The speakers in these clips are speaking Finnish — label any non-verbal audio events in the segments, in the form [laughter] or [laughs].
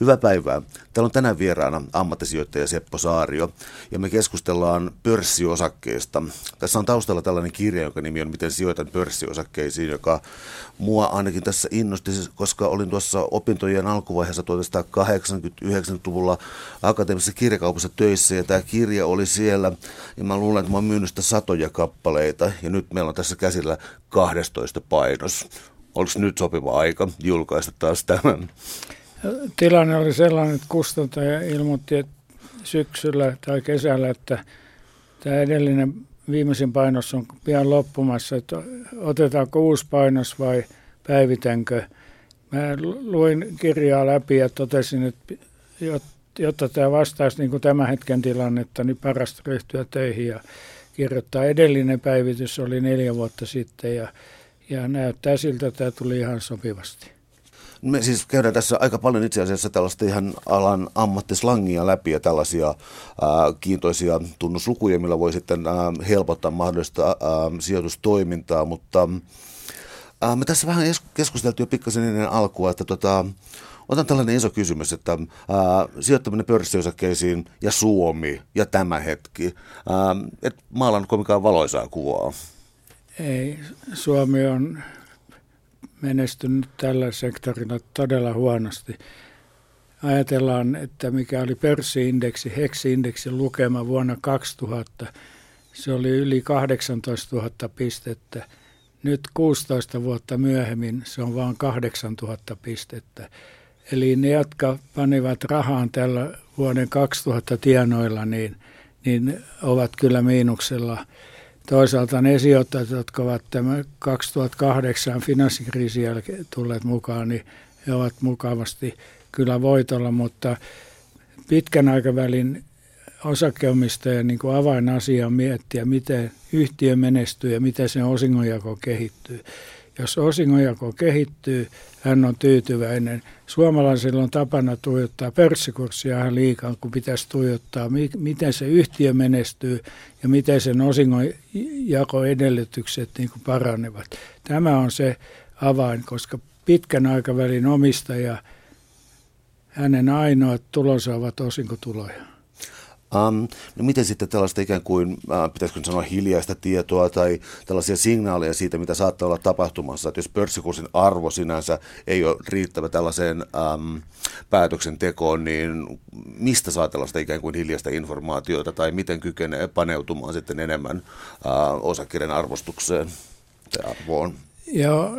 Hyvää päivää. Täällä on tänään vieraana ammattisijoittaja Seppo Saario ja me keskustellaan pörssiosakkeista. Tässä on taustalla tällainen kirja, jonka nimi on Miten sijoitan pörssiosakkeisiin, joka mua ainakin tässä innosti, koska olin tuossa opintojen alkuvaiheessa 1980-90-luvulla akateemisessa kirjakaupassa töissä ja tämä kirja oli siellä ja mä luulen, että mä oon myynyt sitä satoja kappaleita ja nyt meillä on tässä käsillä 12 painos. Oliko nyt sopiva aika julkaista taas tämän? Tilanne oli sellainen, että kustantaja ilmoitti että syksyllä tai kesällä, että tämä edellinen viimeisin painos on pian loppumassa, että otetaanko uusi painos vai päivitänkö. Mä luin kirjaa läpi ja totesin, että jotta tämä vastaisi niin kuin tämän hetken tilannetta, niin parasta ryhtyä töihin ja kirjoittaa. Edellinen päivitys oli neljä vuotta sitten ja, ja näyttää siltä, että tämä tuli ihan sopivasti. Me siis käydään tässä aika paljon itse asiassa tällaista ihan alan ammattislangia läpi ja tällaisia ää, kiintoisia tunnuslukuja, millä voi sitten ää, helpottaa mahdollista ää, sijoitustoimintaa, mutta ää, me tässä vähän keskusteltiin jo pikkasen ennen alkua, että tota, otan tällainen iso kysymys, että ää, sijoittaminen pörssiosakkeisiin ja Suomi ja tämä hetki, ää, et maalannut kovinkaan valoisaa kuvaa. Ei, Suomi on menestynyt tällä sektorilla todella huonosti. Ajatellaan, että mikä oli pörssiindeksi, heksiindeksin lukema vuonna 2000, se oli yli 18 000 pistettä. Nyt 16 vuotta myöhemmin se on vain 8 000 pistettä. Eli ne, jotka panivat rahaan tällä vuoden 2000 tienoilla, niin, niin ovat kyllä miinuksella. Toisaalta ne sijoittajat, jotka ovat tämän 2008 finanssikriisin jälkeen tulleet mukaan, niin he ovat mukavasti kyllä voitolla, mutta pitkän aikavälin osakeomistajan niin kuin avainasia on miettiä, miten yhtiö menestyy ja miten sen osingonjako kehittyy. Jos osingonjako kehittyy, hän on tyytyväinen. Suomalaisilla on tapana tuijottaa pörssikurssia ihan liikaa, kun pitäisi tuijottaa, miten se yhtiö menestyy ja miten sen osingonjakoedellytykset niin kuin paranevat. Tämä on se avain, koska pitkän aikavälin omistaja, hänen ainoat tulonsa ovat osinkotuloja. Um, no miten sitten tällaista ikään kuin, uh, pitäisikö sanoa hiljaista tietoa tai tällaisia signaaleja siitä, mitä saattaa olla tapahtumassa, että jos pörssikurssin arvo sinänsä ei ole riittävä tällaiseen um, päätöksentekoon, niin mistä saa tällaista ikään kuin hiljaista informaatiota tai miten kykenee paneutumaan sitten enemmän uh, osakkeiden arvostukseen tai arvoon? Joo,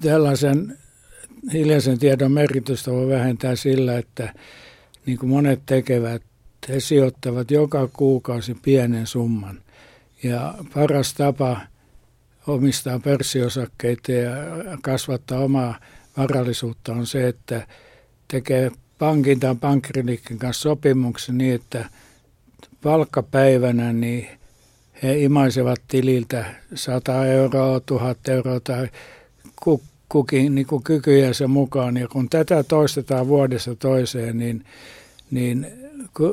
tällaisen hiljaisen tiedon merkitystä voi vähentää sillä, että niin kuin monet tekevät, he sijoittavat joka kuukausi pienen summan. Ja paras tapa omistaa pörssiosakkeita ja kasvattaa omaa varallisuutta on se, että tekee pankin tai pankkiriliikkeen kanssa sopimuksen niin, että palkkapäivänä niin he imaisevat tililtä 100 euroa, 1000 euroa tai kukin niin kuin kykyjensä mukaan. Ja kun tätä toistetaan vuodessa toiseen, niin, niin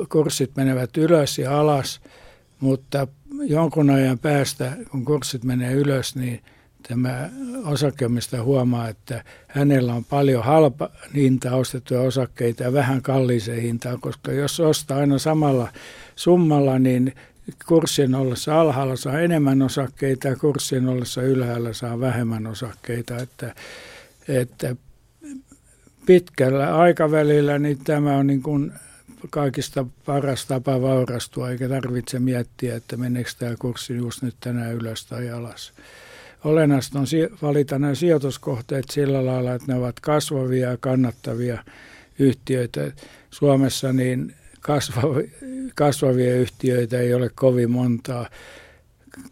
kurssit menevät ylös ja alas, mutta jonkun ajan päästä, kun kurssit menee ylös, niin tämä osakeomista huomaa, että hänellä on paljon halpa hinta ostettuja osakkeita ja vähän kalliiseen hintaan, koska jos ostaa aina samalla summalla, niin kurssien ollessa alhaalla saa enemmän osakkeita ja kurssien ollessa ylhäällä saa vähemmän osakkeita. Että, että pitkällä aikavälillä niin tämä on niin kuin kaikista paras tapa vaurastua, eikä tarvitse miettiä, että meneekö tämä kurssi just nyt tänään ylös tai alas. Olennaista on valita nämä sijoituskohteet sillä lailla, että ne ovat kasvavia ja kannattavia yhtiöitä. Suomessa niin kasvavia yhtiöitä ei ole kovin montaa.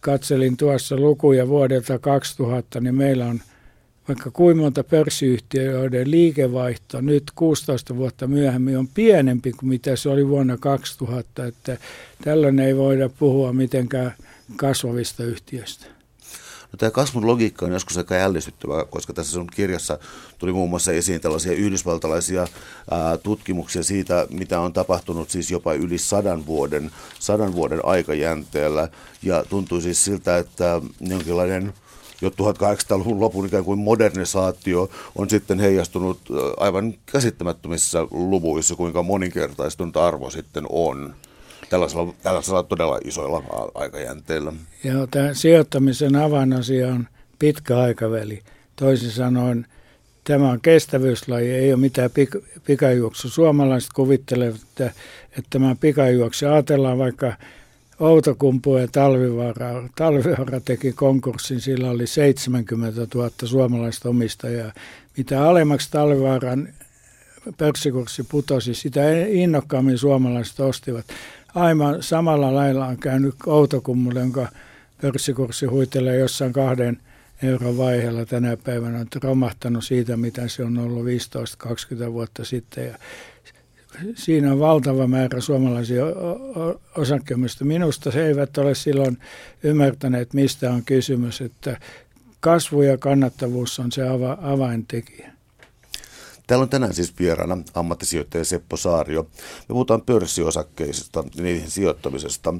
Katselin tuossa lukuja vuodelta 2000, niin meillä on – vaikka kuinka monta pörssiyhtiöiden liikevaihto nyt 16 vuotta myöhemmin on pienempi kuin mitä se oli vuonna 2000, että tällöin ei voida puhua mitenkään kasvavista yhtiöistä. No, tämä kasvun logiikka on joskus aika ällistyttävä, koska tässä sun kirjassa tuli muun muassa esiin tällaisia yhdysvaltalaisia ää, tutkimuksia siitä, mitä on tapahtunut siis jopa yli sadan vuoden, sadan vuoden aikajänteellä. Ja tuntuu siis siltä, että jonkinlainen jo 1800-luvun lopun ikään kuin modernisaatio on sitten heijastunut aivan käsittämättömissä luvuissa, kuinka moninkertaistunut arvo sitten on tällaisella, tällaisella todella isoilla aikajänteillä. Joo, tämä sijoittamisen avainasia on pitkä aikaväli. Toisin sanoen tämä on kestävyyslaji, ei ole mitään pik- pikajuoksu. Suomalaiset kuvittelevat, että, että tämä pikajuoksu, ajatellaan vaikka Outokumpu ja Talvivaara. Talvivaara teki konkurssin, sillä oli 70 000 suomalaista omistajaa. Mitä alemmaksi Talvivaaran pörssikurssi putosi, sitä innokkaammin suomalaiset ostivat. Aivan samalla lailla on käynyt Outokummulle, jonka pörssikurssi huitelee jossain kahden euron vaiheella tänä päivänä on romahtanut siitä, mitä se on ollut 15-20 vuotta sitten. Ja siinä on valtava määrä suomalaisia osakkeemista. Minusta he eivät ole silloin ymmärtäneet, mistä on kysymys, että kasvu ja kannattavuus on se avaintekijä. Täällä on tänään siis vieraana ammattisijoittaja Seppo Saario. Me puhutaan pörssiosakkeista ja niihin sijoittamisesta.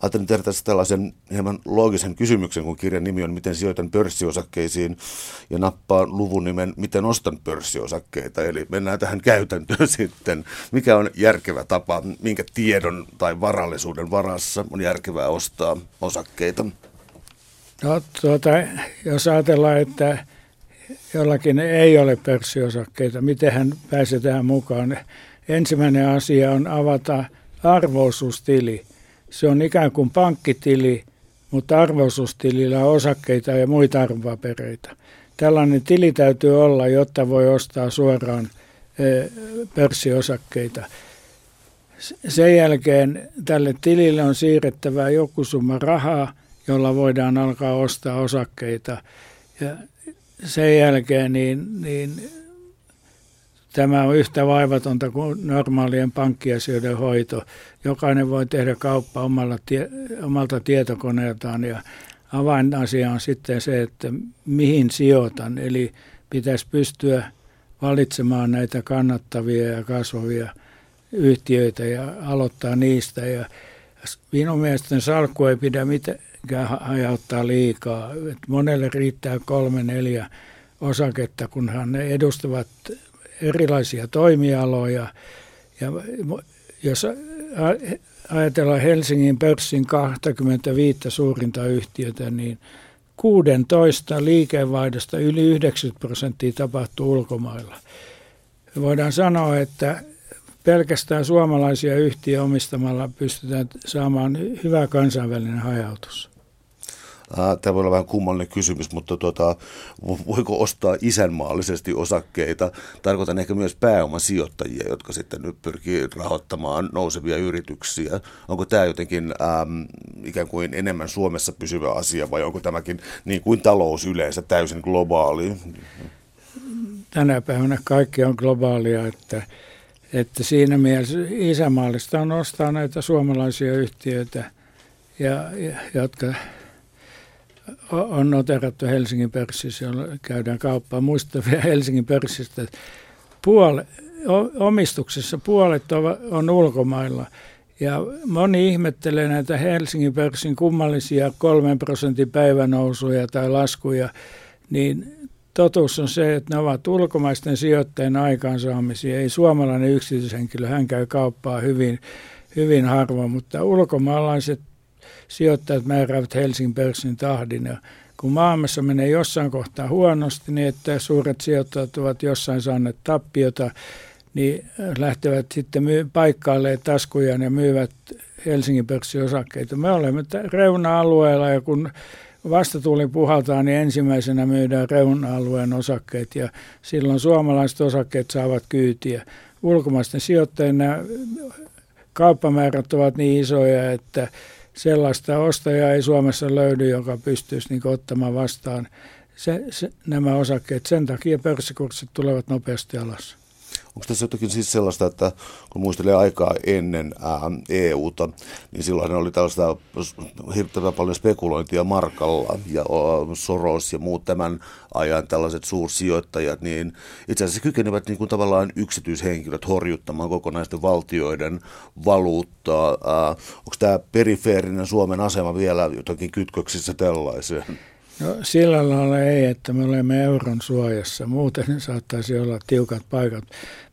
Ajattelin tehdä tässä tällaisen hieman loogisen kysymyksen, kun kirjan nimi on Miten sijoitan pörssiosakkeisiin ja nappaan luvun nimen Miten ostan pörssiosakkeita. Eli mennään tähän käytäntöön [laughs] sitten. Mikä on järkevä tapa, minkä tiedon tai varallisuuden varassa on järkevää ostaa osakkeita? No, tuota, jos ajatellaan, että jollakin ei ole pörssiosakkeita, miten hän pääsee tähän mukaan? Ensimmäinen asia on avata arvoisuustili. Se on ikään kuin pankkitili, mutta arvoisuustilillä on osakkeita ja muita arvopapereita. Tällainen tili täytyy olla, jotta voi ostaa suoraan e, pörssiosakkeita. Sen jälkeen tälle tilille on siirrettävä joku summa rahaa, jolla voidaan alkaa ostaa osakkeita. Ja sen jälkeen niin, niin tämä on yhtä vaivatonta kuin normaalien pankkiasioiden hoito. Jokainen voi tehdä kauppa omalla tie, omalta tietokoneeltaan ja avainasia on sitten se, että mihin sijoitan. Eli pitäisi pystyä valitsemaan näitä kannattavia ja kasvavia yhtiöitä ja aloittaa niistä. Ja minun mielestäni salkku ei pidä mitään hajauttaa liikaa. Et monelle riittää kolme, neljä osaketta, kunhan ne edustavat erilaisia toimialoja. Ja jos ajatellaan Helsingin pörssin 25 suurinta yhtiötä, niin 16 liikevaihdosta yli 90 prosenttia tapahtuu ulkomailla. Voidaan sanoa, että pelkästään suomalaisia yhtiöitä omistamalla pystytään saamaan hyvä kansainvälinen hajautus. Tämä voi olla vähän kummallinen kysymys, mutta tuota, voiko ostaa isänmaallisesti osakkeita? Tarkoitan ehkä myös pääomasijoittajia, jotka sitten nyt pyrkii rahoittamaan nousevia yrityksiä. Onko tämä jotenkin äm, ikään kuin enemmän Suomessa pysyvä asia vai onko tämäkin niin kuin talous yleensä täysin globaali? Tänä päivänä kaikki on globaalia, että, että siinä mielessä isämaallista on ostaa näitä suomalaisia yhtiöitä, ja, ja, jotka on noterattu Helsingin pörssissä, jolla käydään kauppaa. Muistan vielä Helsingin pörssistä, että puole, omistuksessa puolet on, on ulkomailla. Ja moni ihmettelee näitä Helsingin pörssin kummallisia kolmen prosentin päivänousuja tai laskuja, niin totuus on se, että ne ovat ulkomaisten sijoittajien aikaansaamisia. Ei suomalainen yksityishenkilö, hän käy kauppaa hyvin, hyvin harvoin, mutta ulkomaalaiset sijoittajat määräävät Helsingin pörssin tahdin. Ja kun maailmassa menee jossain kohtaa huonosti, niin että suuret sijoittajat ovat jossain saaneet tappiota, niin lähtevät sitten myy- paikkaalle taskujaan ja myyvät Helsingin pörssin osakkeita. Me olemme reuna-alueella ja kun vastatuuli puhaltaa, niin ensimmäisenä myydään reuna-alueen osakkeet ja silloin suomalaiset osakkeet saavat kyytiä. Ulkomaisten sijoittajien kauppamäärät ovat niin isoja, että sellaista ostajaa ei Suomessa löydy, joka pystyisi niin ottamaan vastaan se, se, nämä osakkeet. Sen takia pörssikurssit tulevat nopeasti alas. Onko tässä jotakin siis sellaista, että kun muistelee aikaa ennen EUta, niin silloin oli tällaista hirvittävän paljon spekulointia markalla ja Soros ja muut tämän ajan tällaiset suursijoittajat, niin itse asiassa kykenevät niin kuin tavallaan yksityishenkilöt horjuttamaan kokonaisten valtioiden valuuttaa. Onko tämä perifeerinen Suomen asema vielä jotakin kytköksissä tällaiseen? No sillä lailla ei, että me olemme euron suojassa. Muuten saattaisi olla tiukat paikat.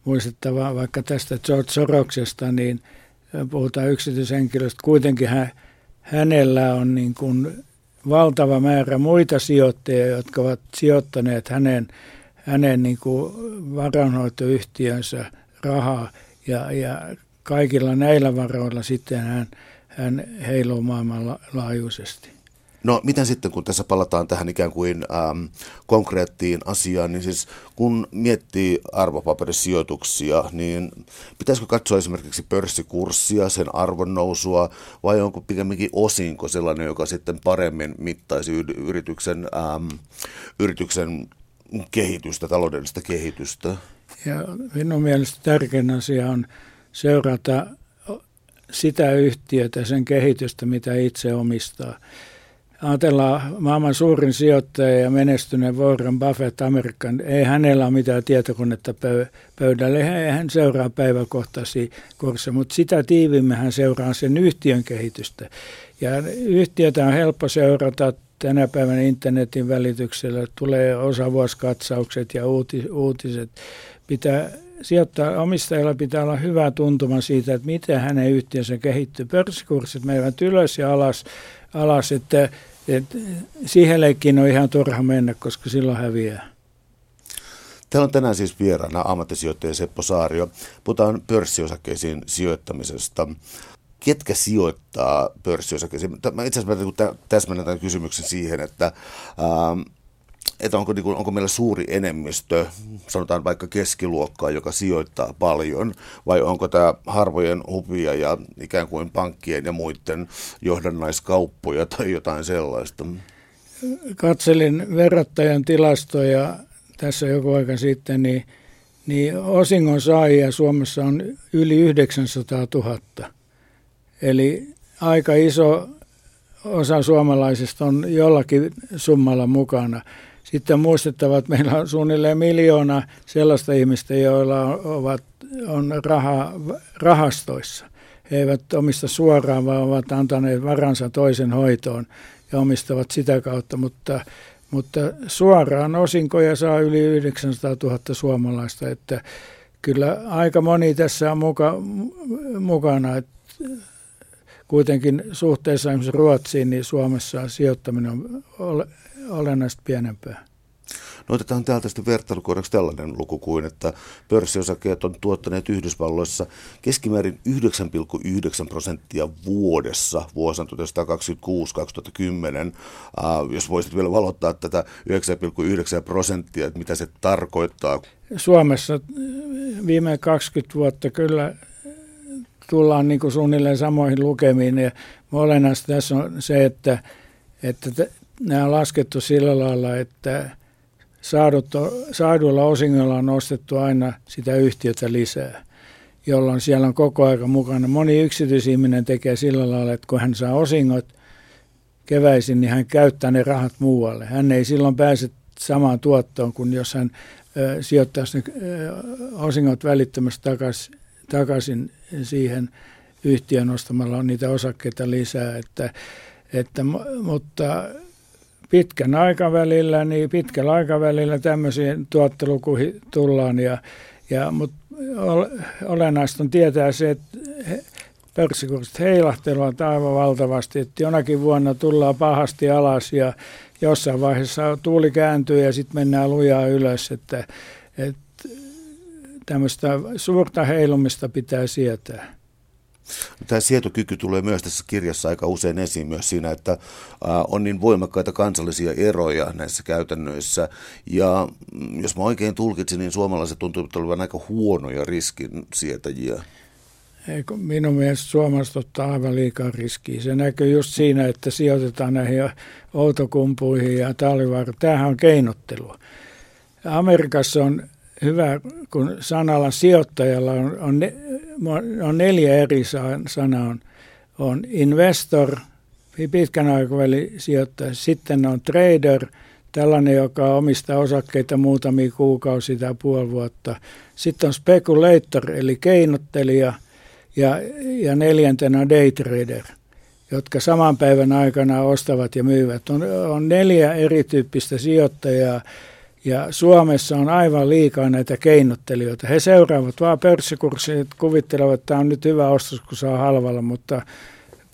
Muistettava vaikka tästä George Soroksesta, niin puhutaan yksityishenkilöstä. Kuitenkin hän, hänellä on niin kuin valtava määrä muita sijoittajia, jotka ovat sijoittaneet hänen, hänen niin kuin varanhoitoyhtiönsä rahaa ja, ja kaikilla näillä varoilla sitten hän, hän heiluu maailmanlaajuisesti. No miten sitten, kun tässä palataan tähän ikään kuin ähm, konkreettiin asiaan, niin siis kun miettii arvopaperisijoituksia, niin pitäisikö katsoa esimerkiksi pörssikurssia, sen arvon nousua, vai onko pikemminkin osinko sellainen, joka sitten paremmin mittaisi yrityksen, ähm, yrityksen kehitystä, taloudellista kehitystä? Ja minun mielestä tärkein asia on seurata sitä yhtiötä, sen kehitystä, mitä itse omistaa ajatellaan maailman suurin sijoittaja ja menestyneen Warren Buffett Amerikan, ei hänellä ole mitään tietokonetta pöydällä, ei hän seuraa päiväkohtaisia kursseja, mutta sitä tiivimmin hän seuraa sen yhtiön kehitystä. Ja yhtiötä on helppo seurata tänä päivänä internetin välityksellä, tulee osavuosikatsaukset ja uutiset. Pitää sijoittaa, omistajalla pitää olla hyvä tuntuma siitä, että miten hänen yhtiönsä kehittyy. Pörssikurssit menevät ylös ja alas, alas että et siihen leikkiin on ihan turha mennä, koska silloin häviää. Täällä on tänään siis vieraana ammattisijoittaja Seppo Saario. Puhutaan pörssiosakkeisiin sijoittamisesta. Ketkä sijoittaa pörssiosakkeisiin? Itse asiassa täsmennän tämän kysymyksen siihen, että ähm, että onko, niin kuin, onko meillä suuri enemmistö, sanotaan vaikka keskiluokkaa, joka sijoittaa paljon, vai onko tämä harvojen hupia ja ikään kuin pankkien ja muiden johdannaiskauppoja tai jotain sellaista? Katselin verrattajan tilastoja tässä joku aika sitten, niin, niin osingon saajia Suomessa on yli 900 000. Eli aika iso osa suomalaisista on jollakin summalla mukana. Sitten on muistettava, että meillä on suunnilleen miljoona sellaista ihmistä, joilla ovat, on raha, rahastoissa. He eivät omista suoraan, vaan ovat antaneet varansa toisen hoitoon ja omistavat sitä kautta, mutta, mutta suoraan osinkoja saa yli 900 000 suomalaista, että kyllä aika moni tässä on muka, mukana, että kuitenkin suhteessa esimerkiksi Ruotsiin, niin Suomessa sijoittaminen on olennaisesti pienempää. No otetaan täältä sitten vertailukohdaksi tällainen luku kuin, että pörssiosakkeet on tuottaneet Yhdysvalloissa keskimäärin 9,9 prosenttia vuodessa vuosina 1926-2010. Uh, jos voisit vielä valottaa tätä 9,9 prosenttia, että mitä se tarkoittaa. Suomessa viime 20 vuotta kyllä tullaan niin kuin suunnilleen samoihin lukemiin. Ja olennaista tässä on se, että, että nämä on laskettu sillä lailla, että saadut, saaduilla osingoilla on nostettu aina sitä yhtiötä lisää, jolloin siellä on koko aika mukana. Moni yksityisihminen tekee sillä lailla, että kun hän saa osingot keväisin, niin hän käyttää ne rahat muualle. Hän ei silloin pääse samaan tuottoon kuin jos hän ö, sijoittaisi ne ö, osingot välittömästi takaisin, takaisin siihen yhtiön ostamalla niitä osakkeita lisää. Että, että, mutta pitkän aikavälillä, niin pitkällä aikavälillä tämmöisiin tuottelukuihin tullaan. Ja, ja, mutta olennaista on tietää se, että pörssikurssit heilahtelevat aivan valtavasti, että jonakin vuonna tullaan pahasti alas ja jossain vaiheessa tuuli kääntyy ja sitten mennään lujaa ylös, että, että tämmöistä suurta heilumista pitää sietää. Tämä sietokyky tulee myös tässä kirjassa aika usein esiin myös siinä, että on niin voimakkaita kansallisia eroja näissä käytännöissä. Ja mm, jos mä oikein tulkitsin, niin suomalaiset tuntuvat olevan aika huonoja riskin sietäjiä. Eikö, minun mielestä suomalaiset ottaa aivan liikaa riskiä. Se näkyy just siinä, että sijoitetaan näihin outokumpuihin ja talvivaara. Tämähän on keinottelua. Amerikassa on hyvä, kun sanalla sijoittajalla on, on, on neljä eri sanaa. On, on investor, pitkän aikavälin sijoittaja. Sitten on trader, tällainen, joka omistaa osakkeita muutamia kuukausia tai puoli vuotta. Sitten on speculator, eli keinottelija. Ja, ja neljäntenä on day trader. jotka saman päivän aikana ostavat ja myyvät. On, on neljä erityyppistä sijoittajaa ja Suomessa on aivan liikaa näitä keinottelijoita. He seuraavat vaan pörssikurssia, kuvittelevat, että tämä on nyt hyvä ostos, kun saa halvalla, mutta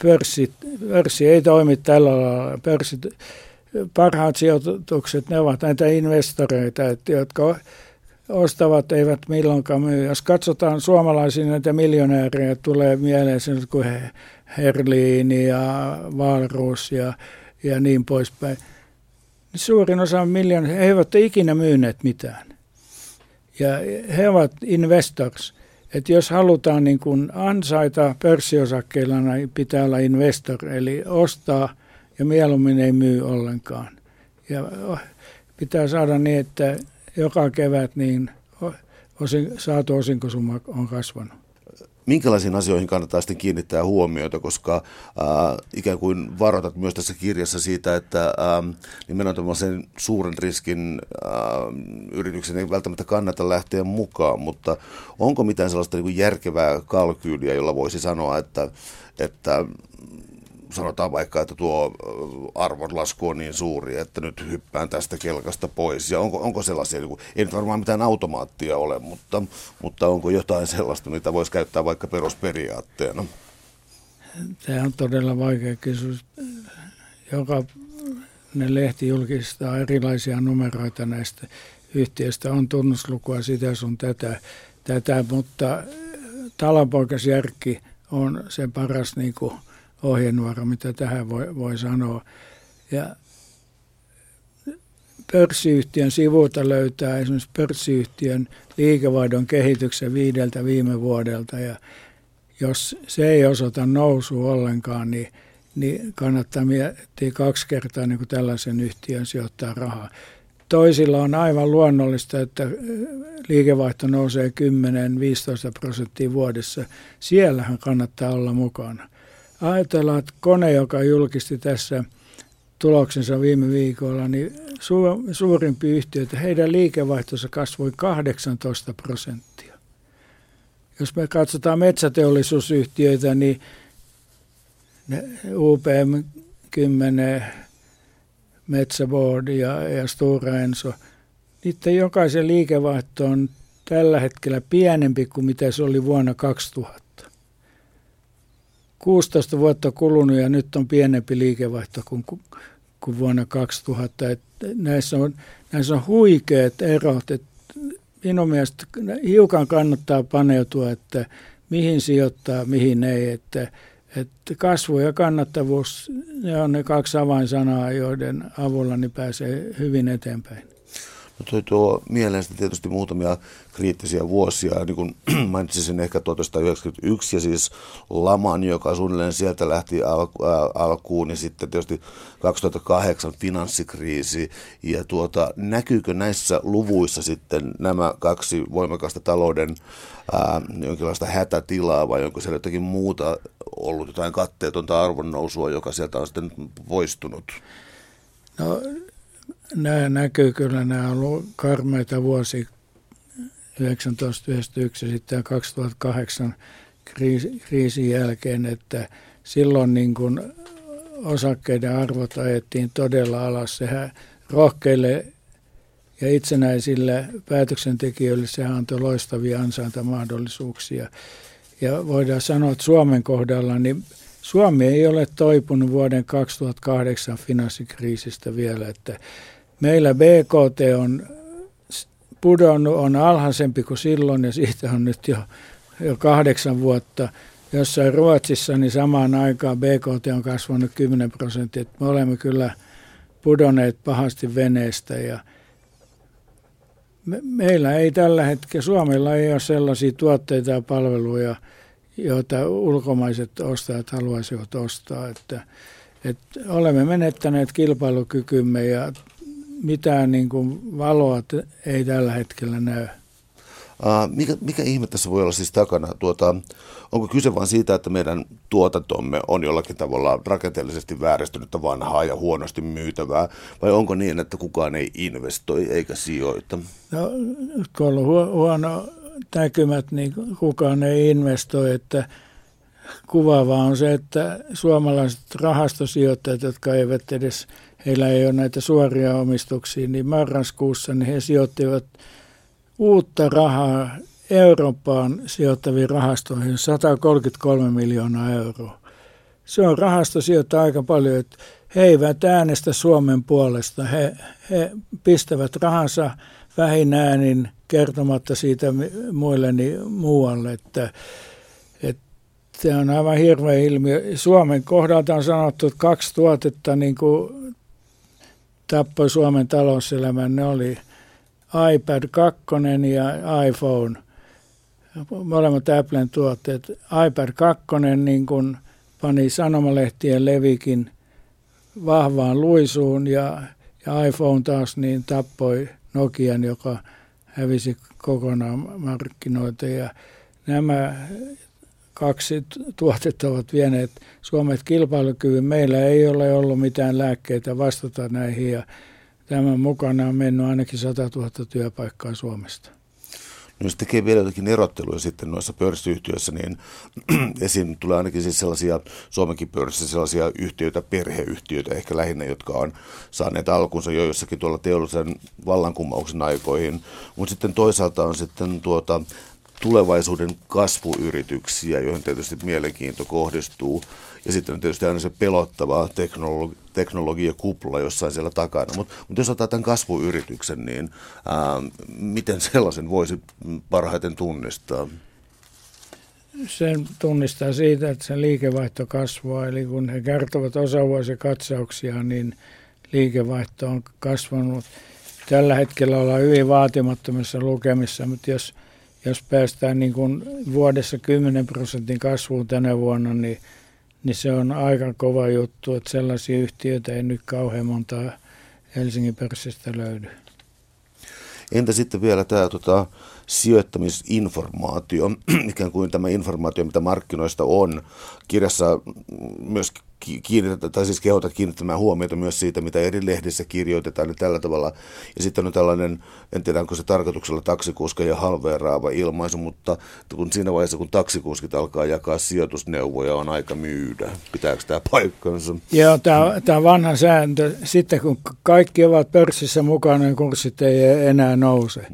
pörssi, pörssi ei toimi tällä lailla. Pörssit, parhaat sijoitukset, ne ovat näitä investoreita, jotka ostavat, eivät milloinkaan myy. Jos katsotaan suomalaisia näitä miljonäärejä, tulee mieleen se kuin Herliin ja Valrus ja, ja niin poispäin. Suurin osa miljoonaa, he eivät ole ikinä myyneet mitään. Ja he ovat investors. Että jos halutaan niin kuin ansaita pörssiosakkeilla, niin pitää olla investor, eli ostaa ja mieluummin ei myy ollenkaan. Ja pitää saada niin, että joka kevät niin osin, saatu osinkosumma on kasvanut. Minkälaisiin asioihin kannattaa sitten kiinnittää huomiota, koska äh, ikään kuin varoitat myös tässä kirjassa siitä, että äh, nimenomaan sen suuren riskin äh, yrityksen ei välttämättä kannata lähteä mukaan, mutta onko mitään sellaista niin kuin järkevää kalkyyliä, jolla voisi sanoa, että, että sanotaan vaikka, että tuo arvonlasku on niin suuri, että nyt hyppään tästä kelkasta pois. Ja onko, onko sellaisia, niin ei nyt varmaan mitään automaattia ole, mutta, mutta onko jotain sellaista, mitä voisi käyttää vaikka perusperiaatteena? Tämä on todella vaikea kysymys. Joka ne lehti julkistaa erilaisia numeroita näistä yhtiöistä. On tunnuslukua sitä sun tätä, tätä mutta talonpoikasjärki on se paras niin kuin, ohjenuora, mitä tähän voi, voi sanoa. Ja pörssiyhtiön sivuilta löytää esimerkiksi pörssiyhtiön liikevaihdon kehityksen viideltä viime vuodelta ja jos se ei osoita nousua ollenkaan, niin, niin kannattaa miettiä kaksi kertaa niin kuin tällaisen yhtiön sijoittaa rahaa. Toisilla on aivan luonnollista, että liikevaihto nousee 10-15 prosenttia vuodessa. Siellähän kannattaa olla mukana ajatellaan, että kone, joka julkisti tässä tuloksensa viime viikolla, niin su- suurimpi yhtiöitä, heidän liikevaihtonsa kasvoi 18 prosenttia. Jos me katsotaan metsäteollisuusyhtiöitä, niin UPM 10, Metsäboard ja, ja Stora Enso, niiden jokaisen liikevaihto on tällä hetkellä pienempi kuin mitä se oli vuonna 2000. 16 vuotta kulunut ja nyt on pienempi liikevaihto kuin, kuin vuonna 2000. Et näissä, on, näissä on huikeat erot. Et minun mielestä hiukan kannattaa paneutua, että mihin sijoittaa, mihin ei. Että, että kasvu ja kannattavuus, ne on ne kaksi avainsanaa, joiden avulla niin pääsee hyvin eteenpäin. No toi tuo mieleen tietysti muutamia kriittisiä vuosia, niin kuin [clears throat] mainitsisin ehkä 1991 ja siis laman, joka suunnilleen sieltä lähti alku, ää, alkuun, ja sitten tietysti 2008 finanssikriisi, ja tuota, näkyykö näissä luvuissa sitten nämä kaksi voimakasta talouden ää, jonkinlaista hätätilaa, vai onko siellä jotakin muuta ollut, jotain katteetonta arvonnousua, joka sieltä on sitten poistunut? No nämä näkyy kyllä, nämä on ollut karmeita vuosi 1991 ja sitten 2008 kriisi, kriisin jälkeen, että silloin niin kuin osakkeiden arvot ajettiin todella alas. Sehän rohkeille ja itsenäisille päätöksentekijöille se antoi loistavia ansaintamahdollisuuksia. Ja voidaan sanoa, että Suomen kohdalla niin Suomi ei ole toipunut vuoden 2008 finanssikriisistä vielä, että Meillä BKT on pudonnut, on alhaisempi kuin silloin ja siitä on nyt jo, jo kahdeksan vuotta. Jossain Ruotsissa niin samaan aikaan BKT on kasvanut 10 prosenttia. Me olemme kyllä pudonneet pahasti veneestä ja me, meillä ei tällä hetkellä, Suomella ei ole sellaisia tuotteita ja palveluja, joita ulkomaiset ostajat haluaisivat ostaa. Että, että olemme menettäneet kilpailukykymme ja mitään niin kuin valoa ei tällä hetkellä näy. Mikä, mikä ihme tässä voi olla siis takana? Tuota, onko kyse vain siitä, että meidän tuotantomme on jollakin tavalla rakenteellisesti vääristynyttä vanhaa ja huonosti myytävää, vai onko niin, että kukaan ei investoi eikä sijoita? No, kun on huono näkymät, niin kukaan ei investoi, että kuvaavaa on se, että suomalaiset rahastosijoittajat, jotka eivät edes, heillä ei ole näitä suoria omistuksia, niin marraskuussa niin he sijoittivat uutta rahaa Eurooppaan sijoittaviin rahastoihin 133 miljoonaa euroa. Se on rahasto sijoittaa aika paljon, että he eivät äänestä Suomen puolesta. He, he pistävät rahansa vähin äänin kertomatta siitä muille niin muualle, että, että se on aivan hirveä ilmiö. Suomen kohdalta on sanottu, että kaksi tuotetta niin kuin tappoi Suomen talouselämän. Ne oli iPad 2 ja iPhone. Molemmat Applen tuotteet. iPad 2 niin kuin pani sanomalehtien levikin vahvaan luisuun ja, ja iPhone taas niin tappoi Nokian, joka hävisi kokonaan markkinoita. Ja nämä kaksi tuotetta ovat vieneet Suomet kilpailukyvyn. Meillä ei ole ollut mitään lääkkeitä vastata näihin ja tämän mukana on mennyt ainakin 100 000 työpaikkaa Suomesta. Jos tekee vielä jotakin erotteluja sitten noissa pörssiyhtiöissä, niin [clears throat] esiin tulee ainakin siis sellaisia Suomenkin pörssissä sellaisia yhtiöitä, perheyhtiöitä ehkä lähinnä, jotka on saaneet alkunsa jo jossakin tuolla teollisen vallankumouksen aikoihin. Mutta sitten toisaalta on sitten tuota tulevaisuuden kasvuyrityksiä, joihin tietysti mielenkiinto kohdistuu. Ja sitten on tietysti aina se pelottava teknologi- teknologiakupla jossain siellä takana. Mutta mut jos otetaan tämän kasvuyrityksen, niin ää, miten sellaisen voisi parhaiten tunnistaa? Sen tunnistaa siitä, että se liikevaihto kasvaa. Eli kun he kertovat osavuosikatsauksia, niin liikevaihto on kasvanut. Tällä hetkellä ollaan hyvin vaatimattomissa lukemissa, mutta jos, jos päästään niin kuin vuodessa 10 prosentin kasvuun tänä vuonna, niin – niin se on aika kova juttu, että sellaisia yhtiöitä ei nyt kauhean monta Helsingin pörssistä löydy. Entä sitten vielä tämä tota, sijoittamisinformaatio, [clears throat] ikään kuin tämä informaatio, mitä markkinoista on. Kirjassa myös kiinnitetään, tai siis kehotat kiinnittämään huomiota myös siitä, mitä eri lehdissä kirjoitetaan ja tällä tavalla. Ja sitten on tällainen, en tiedä onko se tarkoituksella taksikuska ja halveeraava ilmaisu, mutta kun siinä vaiheessa, kun taksikuskit alkaa jakaa sijoitusneuvoja, on aika myydä. Pitääkö tämä paikkansa? Joo, tämä, tämä vanha sääntö. Sitten kun kaikki ovat pörssissä mukana, niin kurssit ei enää nouse.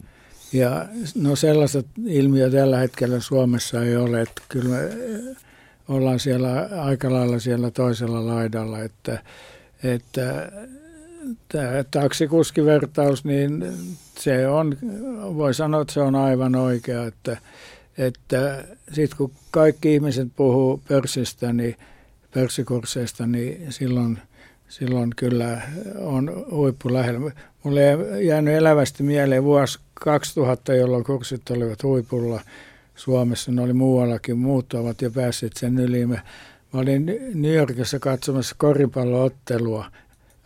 Ja no sellaista ilmiö tällä hetkellä Suomessa ei ole, että kyllä me ollaan siellä aika lailla siellä toisella laidalla, että, että tämä taksikuskivertaus, niin se on, voi sanoa, että se on aivan oikea, että, että sitten kun kaikki ihmiset puhuu pörssistä, niin pörssikursseista, niin silloin, silloin kyllä on huippu lähellä. Mulle ei jäänyt elävästi mieleen vuosi 2000, jolloin kurssit olivat huipulla Suomessa. Ne oli muuallakin, muut ovat jo päässeet sen yli. Mä, olin New Yorkissa katsomassa koripalloottelua,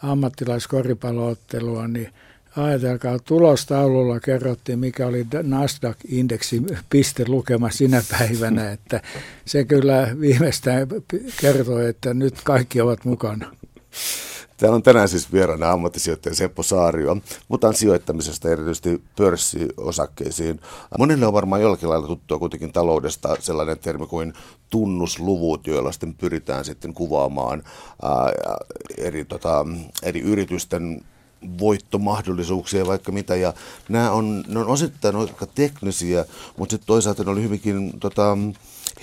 ammattilaiskoripalloottelua, niin ajatelkaa, tulostaululla kerrottiin, mikä oli Nasdaq-indeksi pistelukema sinä päivänä, että se kyllä viimeistään kertoi, että nyt kaikki ovat mukana. Täällä on tänään siis vieraana ammattisijoittaja Seppo Saario. Puhutaan sijoittamisesta erityisesti pörssiosakkeisiin. Monille on varmaan jollakin lailla tuttua kuitenkin taloudesta sellainen termi kuin tunnusluvut, joilla sitten pyritään sitten kuvaamaan ää, eri, tota, eri yritysten voittomahdollisuuksia vaikka mitä. Ja nämä on, ne on osittain aika teknisiä, mutta sitten toisaalta ne oli hyvinkin tota,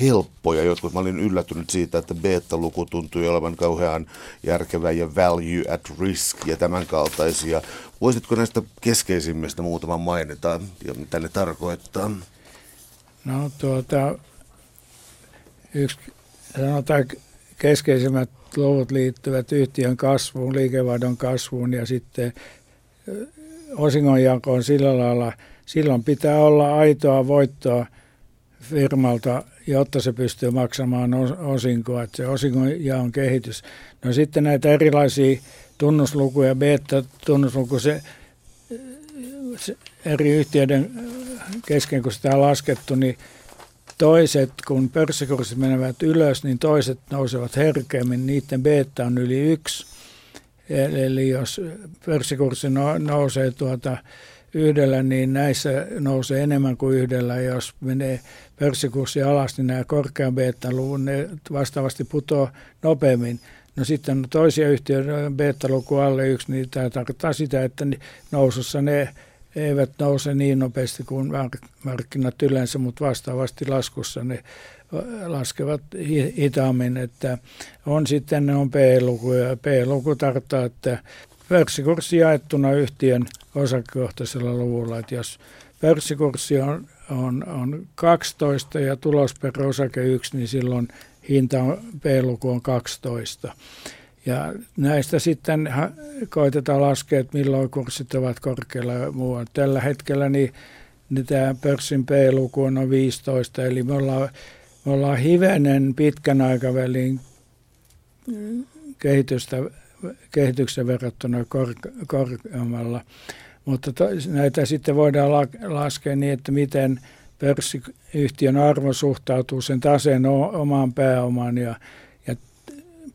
helppoja. Jotkut mä olin yllättynyt siitä, että beta-luku tuntui olevan kauhean järkevä ja value at risk ja tämän kaltaisia. Voisitko näistä keskeisimmistä muutaman mainita ja mitä ne tarkoittaa? No tuota, yksi sanotaan keskeisimmät luvut liittyvät yhtiön kasvuun, liikevaihdon kasvuun ja sitten osingonjakoon sillä lailla, silloin pitää olla aitoa voittoa firmalta jotta se pystyy maksamaan osinkoa, että se osingonjaon kehitys. No sitten näitä erilaisia tunnuslukuja, beta-tunnusluku, se, se eri yhtiöiden kesken, kun sitä on laskettu, niin toiset, kun pörssikurssit menevät ylös, niin toiset nousevat herkemmin, niiden beta on yli yksi. Eli jos pörssikurssi nousee tuota yhdellä, niin näissä nousee enemmän kuin yhdellä. Jos menee pörssikurssi alas, niin nämä korkean beta-luvun ne vastaavasti putoaa nopeammin. No sitten toisia yhtiöitä beta-luku alle yksi, niin tämä tarkoittaa sitä, että nousussa ne eivät nouse niin nopeasti kuin markkinat yleensä, mutta vastaavasti laskussa ne laskevat hitaammin, että on sitten ne on P-luku ja P-luku tarkoittaa, että pörssikurssi jaettuna yhtiön osakekohtaisella luvulla, että jos pörssikurssi on, on, on 12 ja tulos per osake 1, niin silloin hinta on, P-luku on 12. Ja näistä sitten koitetaan laskea, että milloin kurssit ovat korkealla ja muualla. Tällä hetkellä niin, niin tämä pörssin P-luku on 15, eli me ollaan, me ollaan hivenen pitkän aikavälin kehitystä, kehityksen verrattuna kor, korkeammalla. Mutta to, näitä sitten voidaan la, laskea niin, että miten pörssiyhtiön arvo suhtautuu sen taseen omaan pääomaan ja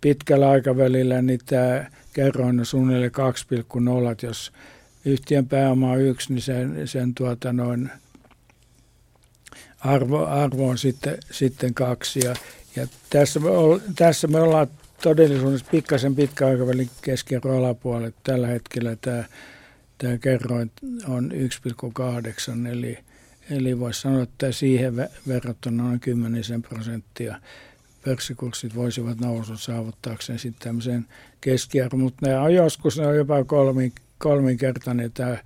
pitkällä aikavälillä niin tämä kerroin on suunnilleen 2,0. Jos yhtiön pääoma on yksi, niin sen, sen tuota noin arvo, arvo on sitten, sitten kaksi. Ja, ja tässä, me ol, tässä me ollaan todellisuudessa pikkasen pitkä aikavälin keskiarvo alapuolella. Tällä hetkellä tämä, tämä kerroin on 1,8, eli, eli voisi sanoa, että siihen verrattuna noin 10 prosenttia pörssikurssit voisivat nousun saavuttaakseen sitten tämmöisen keskiarvon, mutta ne on joskus ne on jopa kolmin, kolminkertainen tämä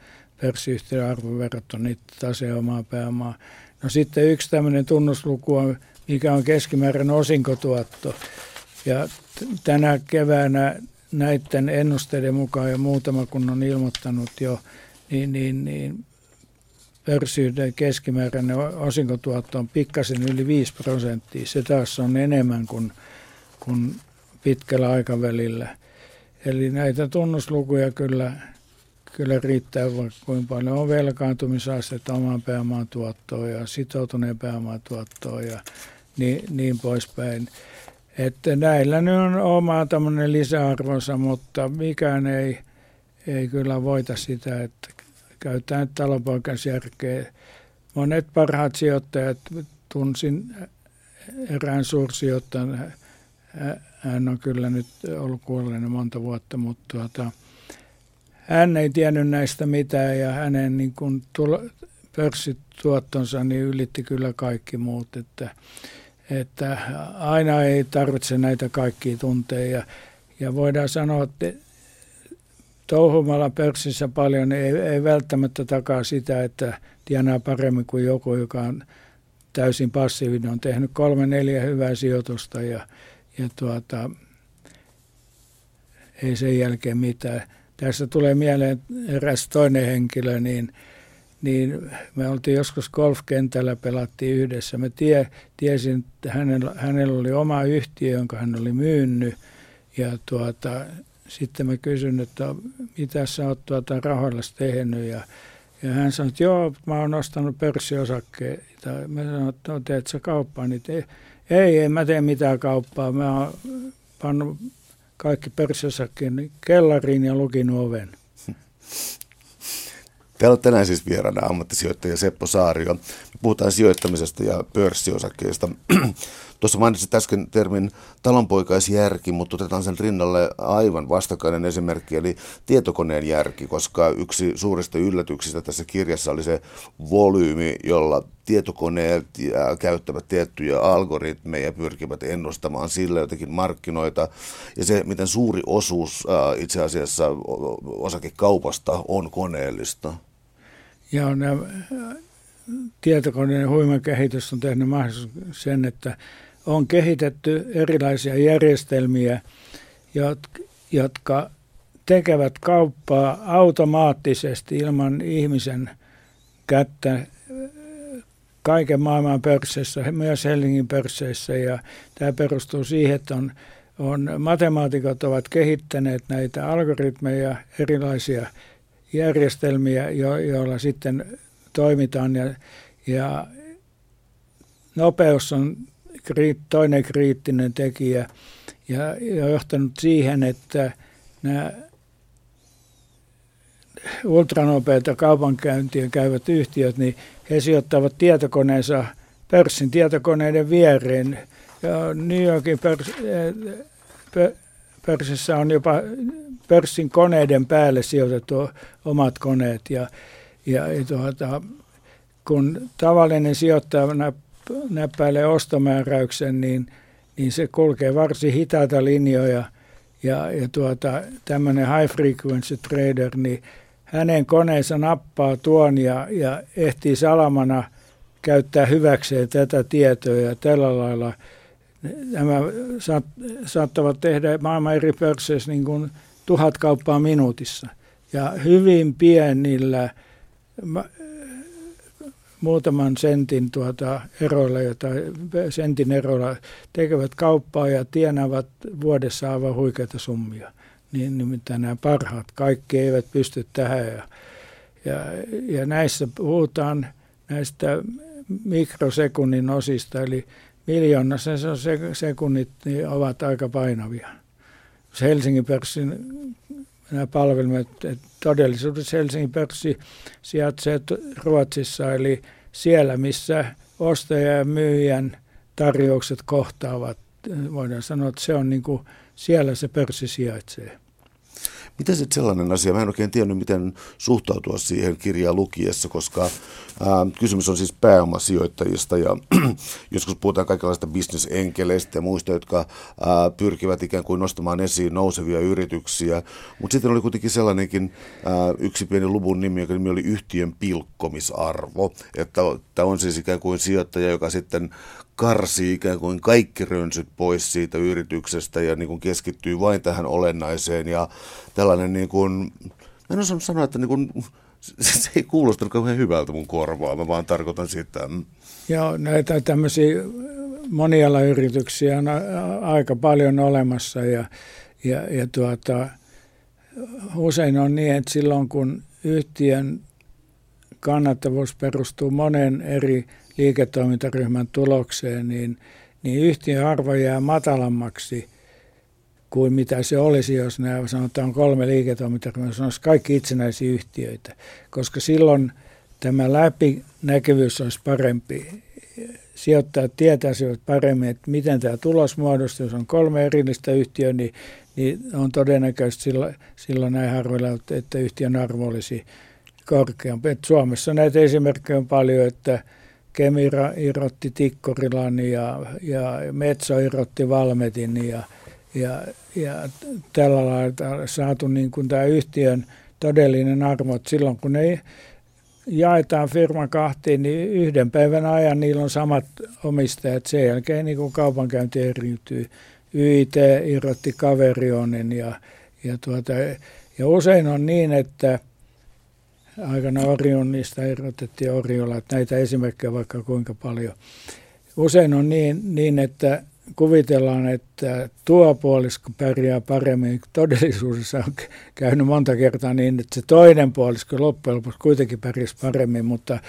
pörssiyhtiön arvo verrattuna niitä tase omaa pääomaa. No sitten yksi tämmöinen tunnusluku on, mikä on keskimääräinen osinkotuotto. Ja tänä keväänä näiden ennusteiden mukaan jo muutama kun on ilmoittanut jo, niin, niin, niin pörssiyhtiön keskimääräinen osinkotuotto on pikkasen yli 5 prosenttia. Se taas on enemmän kuin, kuin pitkällä aikavälillä. Eli näitä tunnuslukuja kyllä, kyllä riittää, vaikka kuinka paljon on velkaantumisastetta oman pääomaan tuottoa ja sitoutuneen pääomaan tuottoa ja niin, niin poispäin. Että näillä ne on oma tämmöinen lisäarvonsa, mutta mikään ei, ei kyllä voita sitä, että käytetään talonpoikaisjärkeä. Monet parhaat sijoittajat, tunsin erään suursijoittajan, hän on kyllä nyt ollut kuolleena monta vuotta, mutta tuota, hän ei tiennyt näistä mitään ja hänen niin kuin tulo, pörssituottonsa niin ylitti kyllä kaikki muut, että, että aina ei tarvitse näitä kaikkia tunteja ja, ja voidaan sanoa, että touhumalla pörssissä paljon niin ei, ei välttämättä takaa sitä, että tienaa paremmin kuin joku, joka on täysin passiivinen, on tehnyt kolme, neljä hyvää sijoitusta ja, ja tuota, ei sen jälkeen mitään. Tässä tulee mieleen eräs toinen henkilö, niin, niin me oltiin joskus golfkentällä, pelattiin yhdessä. Mä tie, tiesin, että hänellä, hänellä oli oma yhtiö, jonka hän oli myynyt ja tuota, sitten mä kysyn, että mitä sä oot tuota rahoilla tehnyt ja, ja hän sanoi, että joo, mä oon ostanut pörssiosakkeita. Mä sanoin, että no, teet sä kauppaa, niin te, ei, en mä tee mitään kauppaa. Mä oon pannut kaikki pörssiosakkeeni kellariin ja lukinut oven. [laughs] Täällä on tänään siis vieraana ammattisijoittaja Seppo Saario. Me puhutaan sijoittamisesta ja pörssiosakkeista. [clears throat] Tuossa mainitsit äsken termin talonpoikaisjärki, mutta otetaan sen rinnalle aivan vastakkainen esimerkki, eli tietokoneen järki, koska yksi suurista yllätyksistä tässä kirjassa oli se volyymi, jolla tietokoneet käyttävät tiettyjä algoritmeja ja pyrkivät ennustamaan sillä jotenkin markkinoita. Ja se, miten suuri osuus itse asiassa osakekaupasta on koneellista. Ja nämä tietokoneen huima kehitys on tehnyt mahdollisuus sen, että on kehitetty erilaisia järjestelmiä, jotka tekevät kauppaa automaattisesti ilman ihmisen kättä kaiken maailman pörsseissä, myös Helsingin pörsseissä. Ja tämä perustuu siihen, että on, on, matemaatikot ovat kehittäneet näitä algoritmeja, erilaisia järjestelmiä, jo, joilla sitten toimitaan ja, ja nopeus on toinen kriittinen tekijä ja johtanut siihen, että nämä ultranopeita kaupankäyntiä käyvät yhtiöt, niin he sijoittavat tietokoneensa pörssin tietokoneiden viereen. Ja New Yorkin pörs, pörssissä on jopa pörssin koneiden päälle sijoitettu omat koneet. Ja, ja, tuota, kun tavallinen sijoittaja näppäilee ostomääräyksen, niin, niin se kulkee varsin hitaita linjoja. Ja, ja tuota, tämmöinen high frequency trader, niin hänen koneensa nappaa tuon ja, ja ehtii salamana käyttää hyväkseen tätä tietoa ja tällä lailla nämä saat, saattavat tehdä maailman eri pörsseissä niin kuin tuhat kauppaa minuutissa. Ja hyvin pienillä muutaman sentin tuota eroilla, jota sentin eroilla tekevät kauppaa ja tienaavat vuodessa aivan huikeita summia. Niin nimittäin nämä parhaat, kaikki eivät pysty tähän. Ja, ja, ja näissä puhutaan näistä mikrosekunnin osista, eli miljoonassa sekunnit niin ovat aika painavia. Helsingin pörssin nämä palvelimet, todellisuudessa Helsingin pörssi sijaitsee Ruotsissa, eli siellä, missä ostaja ja myyjän tarjoukset kohtaavat. Voidaan sanoa, että se on niin kuin, siellä se pörssi sijaitsee. Mitä sitten sellainen asia? Mä en oikein tiennyt, miten suhtautua siihen kirjaa lukiessa, koska ää, kysymys on siis pääomasijoittajista ja [clears throat] joskus puhutaan kaikenlaista bisnesenkeleistä ja muista, jotka ää, pyrkivät ikään kuin nostamaan esiin nousevia yrityksiä. Mutta sitten oli kuitenkin sellainenkin ää, yksi pieni luvun nimi, joka nimi oli yhtiön pilkkomisarvo. Että tämä on siis ikään kuin sijoittaja, joka sitten karsii ikään kuin kaikki rönsyt pois siitä yrityksestä ja niin kuin keskittyy vain tähän olennaiseen. Ja tällainen, niin kuin, en osaa sanoa, että niin kuin, [laughs] se ei kuulosta kauhean hyvältä mun korvaa, mä vaan tarkoitan sitä. Joo, näitä tämmöisiä monialayrityksiä on aika paljon olemassa ja, ja, ja tuota, usein on niin, että silloin kun yhtiön kannattavuus perustuu monen eri liiketoimintaryhmän tulokseen, niin, niin yhtiön arvo jää matalammaksi kuin mitä se olisi, jos nämä sanotaan kolme liiketoimintaryhmää, se olisi kaikki itsenäisiä yhtiöitä, koska silloin tämä läpinäkyvyys olisi parempi. Sijoittajat tietäisivät paremmin, että miten tämä tulos muodostuu. Jos on kolme erillistä yhtiöä, niin, niin on todennäköisesti silloin, silloin näin harvoilla, että yhtiön arvo olisi korkeampi. Et Suomessa näitä esimerkkejä on paljon, että Kemira irrotti Tikkurilan ja, ja Metso irrotti Valmetin ja, ja, ja tällä lailla saatu niin kuin tämä yhtiön todellinen arvo, että silloin kun ne jaetaan firma kahtiin, niin yhden päivän ajan niillä on samat omistajat. Sen jälkeen niin kuin kaupankäynti eriytyy. YIT irrotti Kaverionin ja, ja, tuota, ja usein on niin, että – aikana Orionista erotettiin Oriolla, että näitä esimerkkejä vaikka kuinka paljon. Usein on niin, niin että kuvitellaan, että tuo puolisko pärjää paremmin. Todellisuudessa on käynyt monta kertaa niin, että se toinen puolisko loppujen lopuksi kuitenkin pärjäsi paremmin, mutta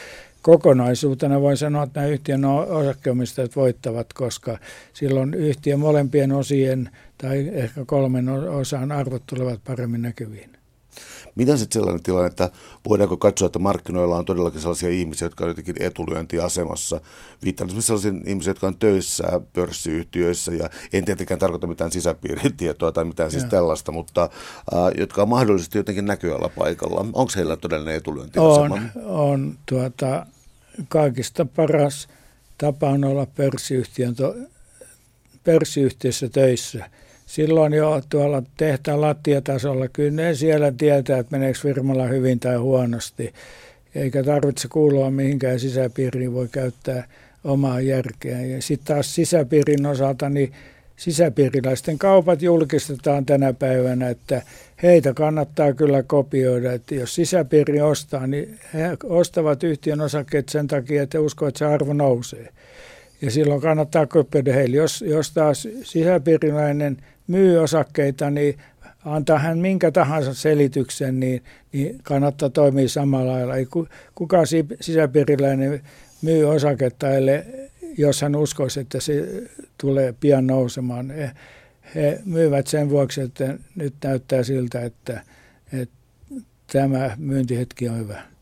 kokonaisuutena voin sanoa, että nämä yhtiön osakkeomistajat voittavat, koska silloin yhtiön molempien osien tai ehkä kolmen osan arvot tulevat paremmin näkyviin. Miten sitten sellainen tilanne, että voidaanko katsoa, että markkinoilla on todellakin sellaisia ihmisiä, jotka on jotenkin etulyöntiasemassa? Viittaan esimerkiksi sellaisiin ihmisiin, jotka on töissä pörssiyhtiöissä, ja en tietenkään tarkoita mitään sisäpiiritietoa tai mitään siis tällaista, mutta äh, jotka on mahdollisesti jotenkin näköala paikalla. Onko heillä todellinen etulyöntiasema? On, on tuota, kaikista paras tapa on olla pörssiyhtiön to, pörssiyhtiössä töissä – silloin jo tuolla tehtaan lattiatasolla, kyllä ne siellä tietää, että meneekö firmalla hyvin tai huonosti. Eikä tarvitse kuulua mihinkään sisäpiiriin, voi käyttää omaa järkeä. Ja sitten taas sisäpiirin osalta, niin sisäpiiriläisten kaupat julkistetaan tänä päivänä, että heitä kannattaa kyllä kopioida. Että jos sisäpiiri ostaa, niin he ostavat yhtiön osakkeet sen takia, että uskovat, että se arvo nousee. Ja silloin kannattaa kopioida heille. Jos, jos taas sisäpiiriläinen – myy osakkeita, niin antaa hän minkä tahansa selityksen, niin, niin kannattaa toimia samalla lailla. Ei kukaan sisäpiiriläinen myy osaketta, jos hän uskoisi, että se tulee pian nousemaan. He, he myyvät sen vuoksi, että nyt näyttää siltä, että, että tämä myyntihetki on hyvä.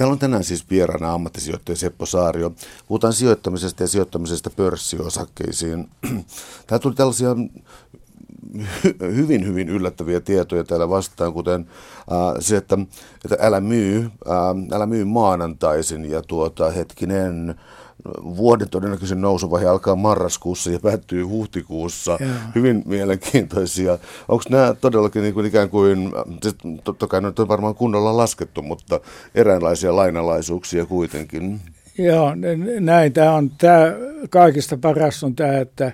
Täällä on tänään siis vieraana ammattisijoittaja Seppo Saario. Puhutaan sijoittamisesta ja sijoittamisesta pörssiosakkeisiin. [clears throat] Täällä tuli tällaisia hyvin, hyvin yllättäviä tietoja täällä vastaan, kuten äh, se, että, että älä, myy, äh, älä myy maanantaisin ja tuota, hetkinen, vuoden todennäköisen nousuvaihe alkaa marraskuussa ja päättyy huhtikuussa. Joo. Hyvin mielenkiintoisia. Onko nämä todellakin niin kuin ikään kuin, totta kai nyt on varmaan kunnolla laskettu, mutta eräänlaisia lainalaisuuksia kuitenkin? Joo, näin tämä on. Tämä kaikista paras on tämä, että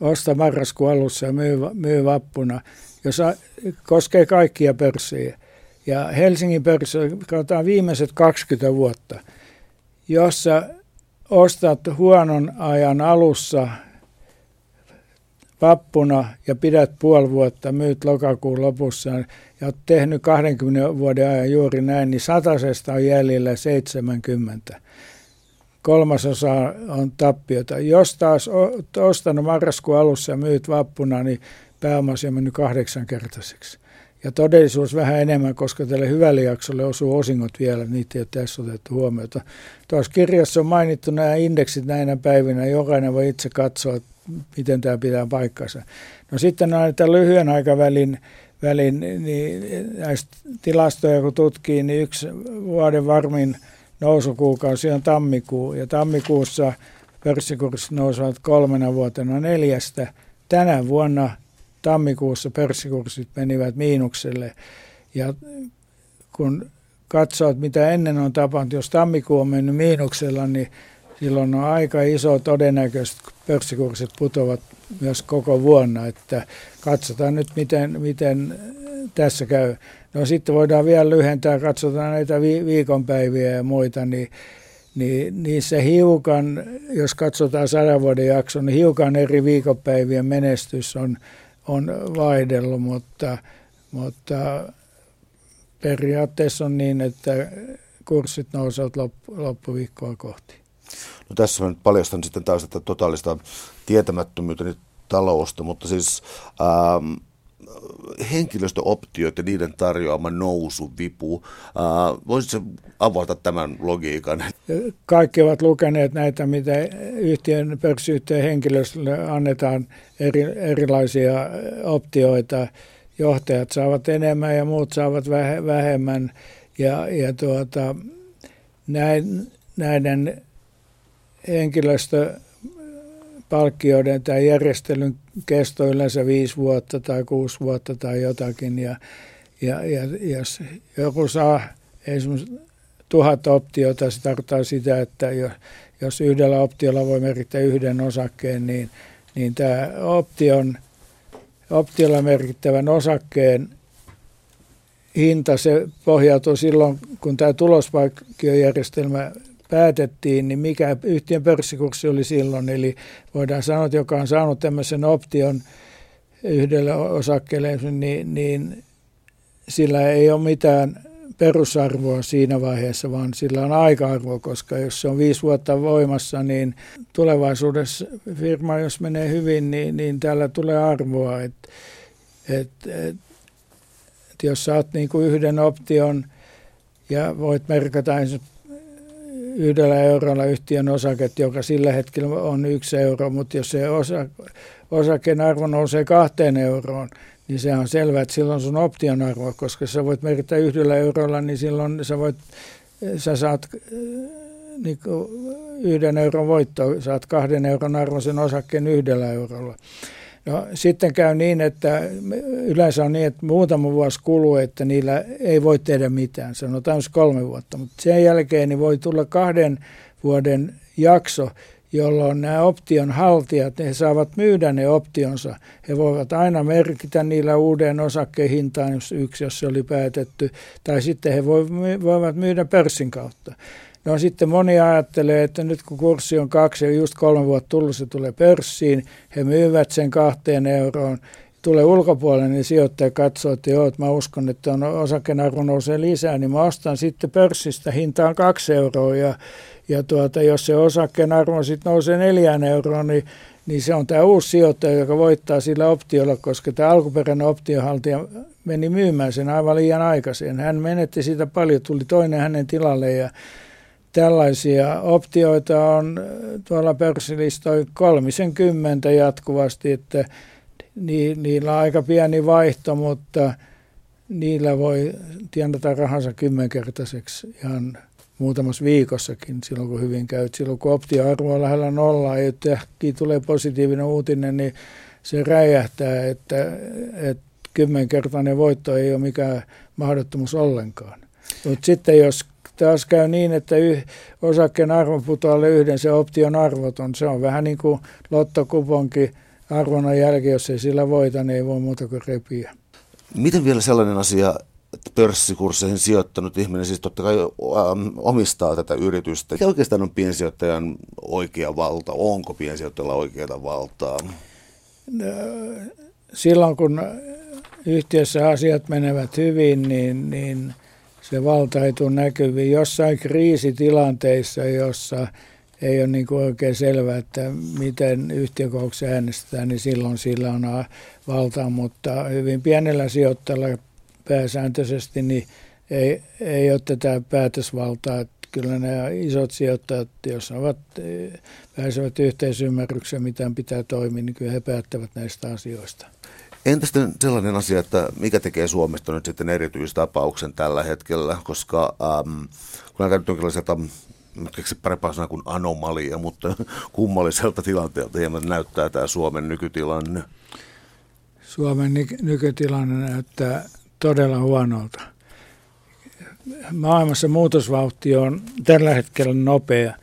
osta marraskuun alussa ja myy, myy vappuna, jos koskee kaikkia pörssejä. Ja Helsingin pörssi, katsotaan viimeiset 20 vuotta, jossa ostat huonon ajan alussa vappuna ja pidät puoli vuotta, myyt lokakuun lopussa ja olet tehnyt 20 vuoden ajan juuri näin, niin satasesta on jäljellä 70. Kolmasosa on tappiota. Jos taas olet ostanut marraskuun alussa ja myyt vappuna, niin pääomasi on mennyt kahdeksankertaiseksi. Ja todellisuus vähän enemmän, koska tälle hyvälle jaksolle osuu osingot vielä, niitä ei ole tässä otettu huomiota. Tuossa kirjassa on mainittu nämä indeksit näinä päivinä, jokainen voi itse katsoa, miten tämä pitää paikkansa. No sitten näitä lyhyen aikavälin välin, niin näistä tilastoja kun tutkii, niin yksi vuoden varmin nousukuukausi on tammikuu, ja tammikuussa pörssikurssit nousevat kolmena vuotena neljästä. Tänä vuonna tammikuussa pörssikurssit menivät miinukselle. Ja kun katsoo, mitä ennen on tapahtunut, jos tammikuu on mennyt miinuksella, niin silloin on aika iso todennäköisesti, että pörssikurssit putoavat myös koko vuonna. Että katsotaan nyt, miten, miten tässä käy. No sitten voidaan vielä lyhentää, katsotaan näitä viikonpäiviä ja muita, niin niin niissä hiukan, jos katsotaan sadan vuoden jakson, niin hiukan eri viikonpäivien menestys on on vaihdellut, mutta, mutta periaatteessa on niin, että kurssit nousevat loppu, loppuviikkoa kohti. No tässä nyt paljastan sitten taas että totaalista tietämättömyyttä talousta, mutta siis ähm, henkilöstöoptiot ja niiden tarjoama nousuvipu. Äh, voisitko avata tämän logiikan? Kaikki ovat lukeneet näitä, mitä yhtiön pörssiyhtiön henkilöstölle annetaan eri, erilaisia optioita. Johtajat saavat enemmän ja muut saavat vähemmän. Ja, ja tuota, näin, näiden henkilöstö palkkioiden tai järjestelyn kesto yleensä viisi vuotta tai kuusi vuotta tai jotakin. Ja, ja, ja jos joku saa esimerkiksi tuhat optiota, se tarkoittaa sitä, että jos yhdellä optiolla voi merkittää yhden osakkeen, niin, niin tämä option, optiolla merkittävän osakkeen hinta, se pohjautuu silloin, kun tämä tulospalkkiojärjestelmä päätettiin, niin mikä yhtiön pörssikurssi oli silloin. Eli voidaan sanoa, että joka on saanut tämmöisen option yhdelle osakkeelle, niin, niin sillä ei ole mitään perusarvoa siinä vaiheessa, vaan sillä on aika-arvo, koska jos se on viisi vuotta voimassa, niin tulevaisuudessa firma, jos menee hyvin, niin, niin täällä tulee arvoa. Et, et, et, et jos saat niin kuin yhden option ja voit merkata yhdellä eurolla yhtiön osaket, joka sillä hetkellä on yksi euro, mutta jos se osa, osakkeen arvo nousee kahteen euroon, niin se on selvää, että silloin sun option arvo, koska sä voit merkitä yhdellä eurolla, niin silloin sä, voit, sä saat niin yhden euron voitto, saat kahden euron arvoisen osakkeen yhdellä eurolla. No, sitten käy niin, että yleensä on niin, että muutama vuosi kuluu, että niillä ei voi tehdä mitään, sanotaan kolme vuotta, mutta sen jälkeen niin voi tulla kahden vuoden jakso, jolloin nämä option haltijat, he saavat myydä ne optionsa. He voivat aina merkitä niillä uuden osakkeen hintaan, jos yksi, jos se oli päätetty, tai sitten he voivat myydä pörssin kautta. No sitten moni ajattelee, että nyt kun kurssi on kaksi ja just kolme vuotta tullut, se tulee pörssiin, he myyvät sen kahteen euroon, tulee ulkopuolelle, niin sijoittaja katsoo, että joo, että mä uskon, että on osakenarvo nousee lisää, niin mä ostan sitten pörssistä. Hintaan kaksi euroa ja, ja tuota, jos se osakkeen arvo sitten nousee neljään euroon, niin, niin se on tämä uusi sijoittaja, joka voittaa sillä optiolla, koska tämä alkuperäinen optiohaltija meni myymään sen aivan liian aikaisin. Hän menetti siitä paljon, tuli toinen hänen tilalle ja tällaisia optioita on tuolla pörssilistoilla kolmisen kymmentä jatkuvasti, että niillä on aika pieni vaihto, mutta niillä voi tienata rahansa kymmenkertaiseksi ihan muutamassa viikossakin silloin, kun hyvin käy. Silloin, kun optioarvo on lähellä nollaa ja tulee positiivinen uutinen, niin se räjähtää, että, että kymmenkertainen voitto ei ole mikään mahdottomuus ollenkaan. Mutta sitten jos taas käy niin, että yh, osakkeen arvo putoaa yhden, se option arvoton. Se on vähän niin kuin lottokuponki arvonnan jälkeen, jos ei sillä voita, niin ei voi muuta kuin repiä. Miten vielä sellainen asia, että pörssikursseihin sijoittanut ihminen siis totta kai ähm, omistaa tätä yritystä. Mikä oikeastaan on piensijoittajan oikea valta? Onko piensijoittajalla oikeaa valtaa? No, silloin kun yhtiössä asiat menevät hyvin, niin, niin se valta ei tule näkyviin. Jossain kriisitilanteissa, jossa ei ole niin kuin oikein selvää, että miten yhtiökokouksessa äänestetään, niin silloin sillä on valtaa, mutta hyvin pienellä sijoittajalla pääsääntöisesti niin ei, ei ole tätä päätösvaltaa. Että kyllä nämä isot sijoittajat, jos ovat, pääsevät yhteisymmärrykseen, mitä pitää toimia, niin kyllä he päättävät näistä asioista. Entä sitten sellainen asia, että mikä tekee Suomesta nyt sitten erityistapauksen tällä hetkellä, koska ähm, kun on käynyt jonkinlaiselta keksi parempaa sanaa kuin anomalia, mutta [laughs] kummalliselta tilanteelta hieman näyttää tämä Suomen nykytilanne. Suomen nykytilanne näyttää todella huonolta. Maailmassa muutosvauhti on tällä hetkellä nopea.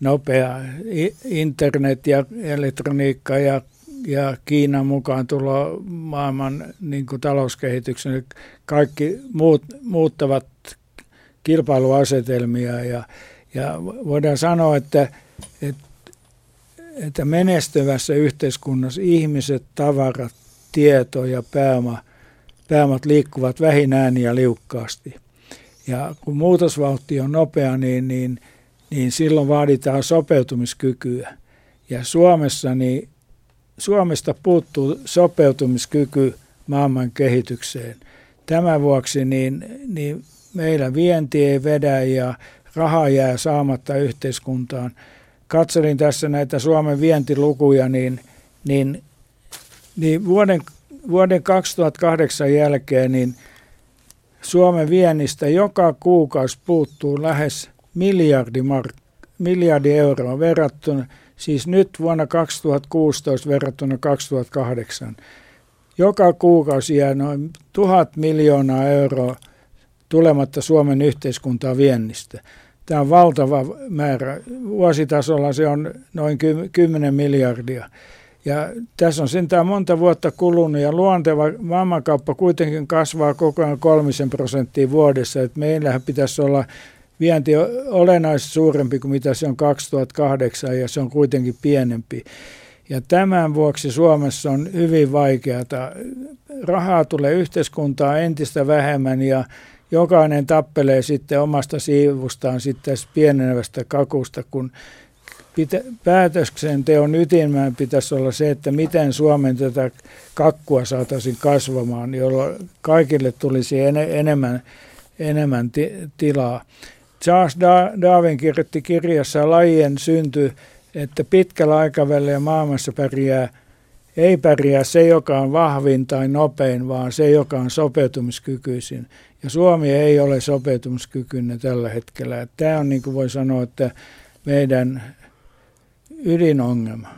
Nopea internet ja elektroniikka ja ja Kiinan mukaan tulo maailman niin kuin talouskehityksen. Kaikki muut, muuttavat kilpailuasetelmia ja, ja voidaan sanoa, että, että, että menestyvässä yhteiskunnassa ihmiset, tavarat, tieto ja pääoma, pääomat liikkuvat vähinään ja liukkaasti. Ja kun muutosvauhti on nopea, niin, niin, niin silloin vaaditaan sopeutumiskykyä. Ja Suomessa niin Suomesta puuttuu sopeutumiskyky maailman kehitykseen. Tämän vuoksi niin, niin meillä vienti ei vedä ja raha jää saamatta yhteiskuntaan. Katselin tässä näitä Suomen vientilukuja, niin, niin, niin vuoden, vuoden 2008 jälkeen niin Suomen viennistä joka kuukausi puuttuu lähes miljardi, mark, miljardi euroa verrattuna Siis nyt vuonna 2016 verrattuna 2008. Joka kuukausi jää noin tuhat miljoonaa euroa tulematta Suomen yhteiskuntaa viennistä. Tämä on valtava määrä. Vuositasolla se on noin 10 miljardia. Ja tässä on sentään monta vuotta kulunut ja luonteva maailmankauppa kuitenkin kasvaa koko ajan kolmisen prosenttia vuodessa. Et meillähän pitäisi olla vienti on olennaisesti suurempi kuin mitä se on 2008 ja se on kuitenkin pienempi. Ja tämän vuoksi Suomessa on hyvin vaikeaa. Rahaa tulee yhteiskuntaa entistä vähemmän ja jokainen tappelee sitten omasta siivustaan sitten pienenevästä kakusta, kun pitä, päätöksenteon ytimään pitäisi olla se, että miten Suomen tätä kakkua saataisiin kasvamaan, jolloin kaikille tulisi en, enemmän, enemmän ti, tilaa. Charles Darwin kirjoitti kirjassa lajien synty, että pitkällä aikavälillä maailmassa pärjää, ei pärjää se, joka on vahvin tai nopein, vaan se, joka on sopeutumiskykyisin. Ja Suomi ei ole sopeutumiskykyinen tällä hetkellä. Tämä on, niin kuin voi sanoa, että meidän ydinongelma.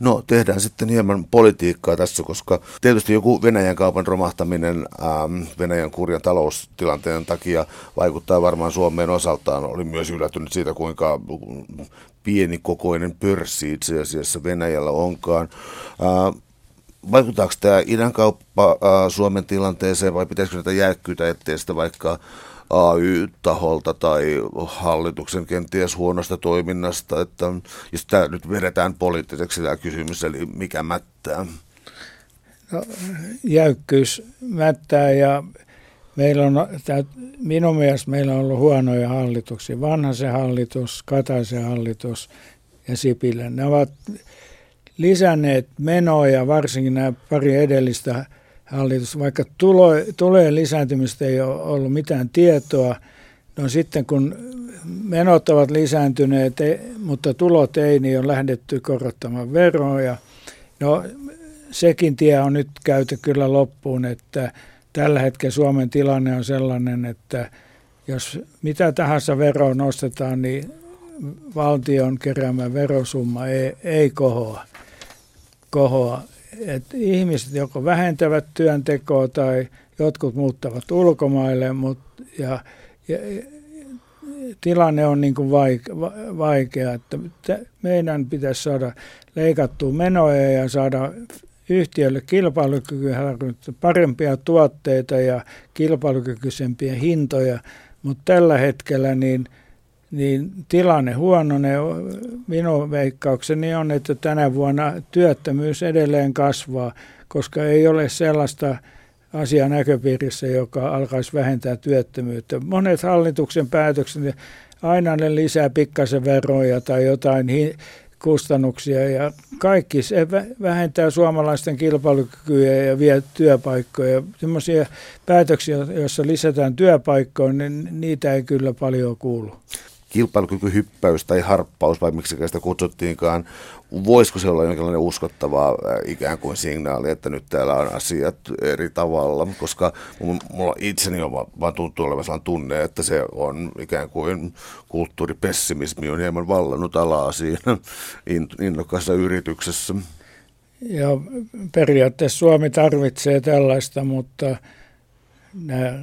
No tehdään sitten hieman politiikkaa tässä, koska tietysti joku Venäjän kaupan romahtaminen ähm, Venäjän kurjan taloustilanteen takia vaikuttaa varmaan Suomeen osaltaan. Oli myös yllättynyt siitä, kuinka pienikokoinen pörssi itse asiassa Venäjällä onkaan. Äh, vaikuttaako tämä idän kauppa äh, Suomen tilanteeseen vai pitäisikö näitä jäykkyyttä etsiä sitä vaikka AY-taholta tai hallituksen kenties huonosta toiminnasta, että jos tämä nyt vedetään poliittiseksi tämä kysymys, eli mikä mättää? no, jäykkyys mättää ja meillä on, minun mielestä meillä on ollut huonoja hallituksia. Vanhaisen hallitus, Kataisen hallitus ja Sipilän. Ne ovat lisänneet menoja, varsinkin nämä pari edellistä hallitusta, vaikka tulo, tulojen lisääntymistä ei ole ollut mitään tietoa. No sitten kun menot ovat lisääntyneet, mutta tulot ei, niin on lähdetty korottamaan veroja. No sekin tie on nyt käyty kyllä loppuun, että tällä hetkellä Suomen tilanne on sellainen, että jos mitä tahansa veroa nostetaan, niin valtion keräämä verosumma ei, ei kohoa. kohoa. Et ihmiset joko vähentävät työntekoa tai jotkut muuttavat ulkomaille, mut, ja, ja, tilanne on niin kuin vaikea, että meidän pitäisi saada leikattua menoja ja saada yhtiölle kilpailukykyä, parempia tuotteita ja kilpailukykyisempiä hintoja, mutta tällä hetkellä niin, niin tilanne huononee. Minun veikkaukseni on, että tänä vuonna työttömyys edelleen kasvaa, koska ei ole sellaista asiaa näköpiirissä, joka alkaisi vähentää työttömyyttä. Monet hallituksen päätökset, aina ne lisää pikkasen veroja tai jotain kustannuksia ja kaikki se vähentää suomalaisten kilpailukykyä ja vie työpaikkoja. Sellaisia päätöksiä, joissa lisätään työpaikkoja, niin niitä ei kyllä paljon kuulu kilpailukykyhyppäys tai harppaus, vai miksi sitä kutsuttiinkaan, voisiko se olla jonkinlainen uskottava äh, ikään kuin signaali, että nyt täällä on asiat eri tavalla, koska mulla itseni on vaan tuntuu olevan sellainen tunne, että se on ikään kuin kulttuuripessimismi on hieman vallannut alaa siinä [laughs] innokkaassa yrityksessä. Ja periaatteessa Suomi tarvitsee tällaista, mutta nämä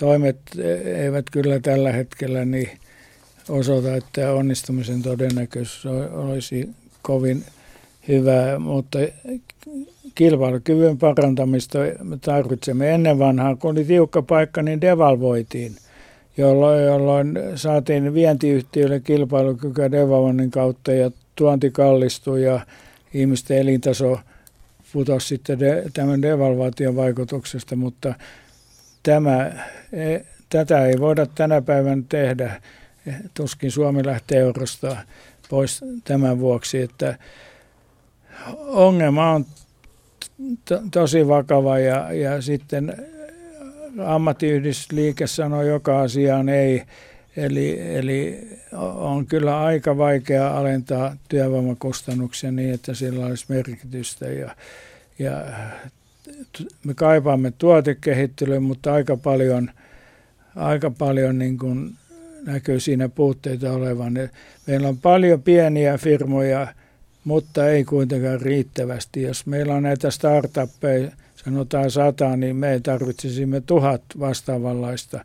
toimet eivät kyllä tällä hetkellä niin osoita, että onnistumisen todennäköisyys olisi kovin hyvä, mutta kilpailukyvyn parantamista me tarvitsemme. Ennen vanhaa, kun oli tiukka paikka, niin devalvoitiin, jolloin, jolloin saatiin vientiyhtiöille kilpailukykyä devalvoinnin kautta ja tuonti kallistui ja ihmisten elintaso putosi sitten de, tämän devalvaation vaikutuksesta, mutta tämä, e, tätä ei voida tänä päivänä tehdä. Tuskin Suomi lähtee eurosta pois tämän vuoksi, että ongelma on to, tosi vakava ja, ja sitten ammattiyhdistysliike sanoo joka asiaan ei. Eli, eli on kyllä aika vaikea alentaa työvoimakustannuksia niin, että sillä olisi merkitystä. Ja, ja me kaipaamme tuotekehittelyä, mutta aika paljon, aika paljon niin kuin näkyy siinä puutteita olevan. Meillä on paljon pieniä firmoja, mutta ei kuitenkaan riittävästi. Jos meillä on näitä startuppeja, sanotaan sata, niin me tarvitsisimme tuhat vastaavanlaista.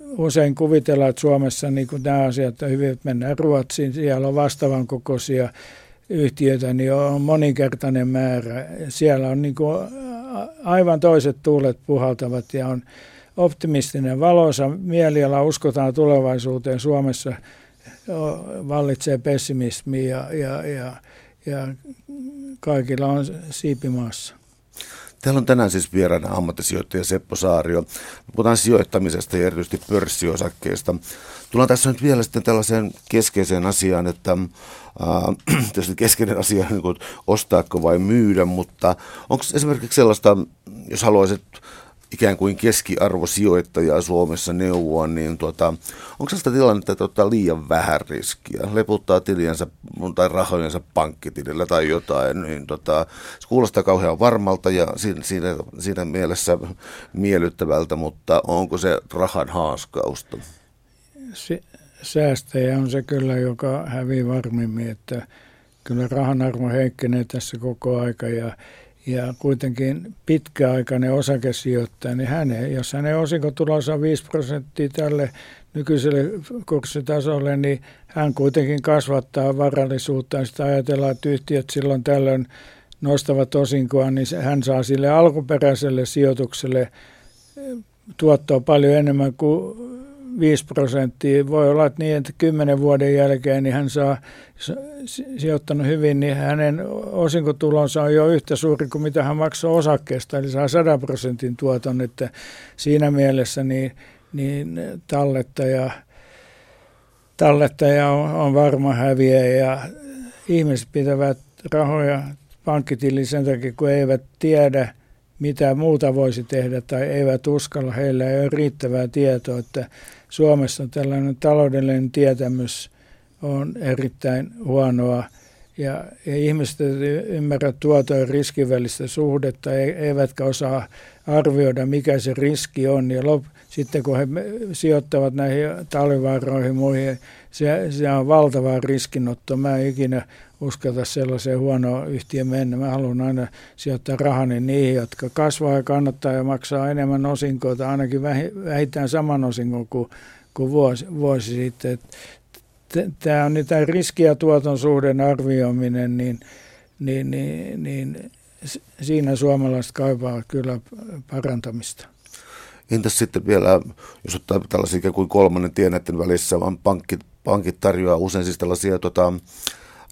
Usein kuvitellaan, että Suomessa niin kuin nämä asiat on hyvin, että mennään Ruotsiin, siellä on vastaavan kokoisia yhtiötä, niin on moninkertainen määrä. Siellä on niin kuin aivan toiset tuulet puhaltavat ja on optimistinen valoisa mieliala, uskotaan tulevaisuuteen. Suomessa vallitsee pessimismi ja, ja, ja, ja kaikilla on siipimaassa. Täällä on tänään siis vieraana ammattisijoittaja Seppo Saario. Puhutaan sijoittamisesta ja erityisesti pörssiosakkeista. Tullaan tässä nyt vielä sitten tällaiseen keskeiseen asiaan, että äh, [clears throat] keskeinen asia niin kuin ostaako vai myydä, mutta onko esimerkiksi sellaista, jos haluaisit ikään kuin keskiarvosijoittajaa Suomessa neuvoa, niin tuota, onko sellaista tilannetta, että ottaa liian vähän riskiä, leputtaa tiliensä tai rahojensa pankkitilillä tai jotain, niin tota, se kuulostaa kauhean varmalta ja siinä, siinä, siinä mielessä miellyttävältä, mutta onko se rahan haaskausta? Se, säästäjä on se kyllä, joka hävii varmimmin, että kyllä rahan arvo heikkenee tässä koko aika ja ja kuitenkin pitkäaikainen osakesijoittaja, niin hänen, jos hänen osinkotulossa on 5 prosenttia tälle nykyiselle kurssitasolle, niin hän kuitenkin kasvattaa varallisuutta. Sitä ajatellaan, että yhtiöt silloin tällöin nostavat osinkoa, niin hän saa sille alkuperäiselle sijoitukselle tuottoa paljon enemmän kuin 5-10 5 prosenttia. Voi olla että niin, että 10 vuoden jälkeen niin hän saa sijoittanut hyvin, niin hänen osinkotulonsa on jo yhtä suuri kuin mitä hän maksaa osakkeesta, eli saa 100 prosentin tuoton, että siinä mielessä niin, niin tallettaja, tallettaja on, on varma häviä ja ihmiset pitävät rahoja pankkitiliin sen takia, kun eivät tiedä, mitä muuta voisi tehdä tai eivät uskalla. Heillä ei ole riittävää tietoa, että Suomessa tällainen taloudellinen tietämys on erittäin huonoa ja, ja ihmiset ymmärrä tuoton ja riskin välistä suhdetta, eivätkä osaa arvioida, mikä se riski on. Ja lop, sitten kun he sijoittavat näihin talvivaaroihin muihin, se, se on valtava riskinotto. Mä en ikinä uskalta sellaiseen huonoon yhtiön mennä. Mä haluan aina sijoittaa rahani niihin, jotka kasvaa ja kannattaa ja maksaa enemmän osinkoita, ainakin vähintään saman osingon kuin, kuin vuosi, vuosi sitten. Tämä on niitä riski- ja tuoton suhden arvioiminen, niin, niin, niin, niin siinä suomalaiset kaipaavat kyllä parantamista. Entäs sitten vielä, jos ottaa tällaisia ikään kuin kolmannen tien näiden välissä, vaan pankit, pankit tarjoaa usein siis tällaisia tota,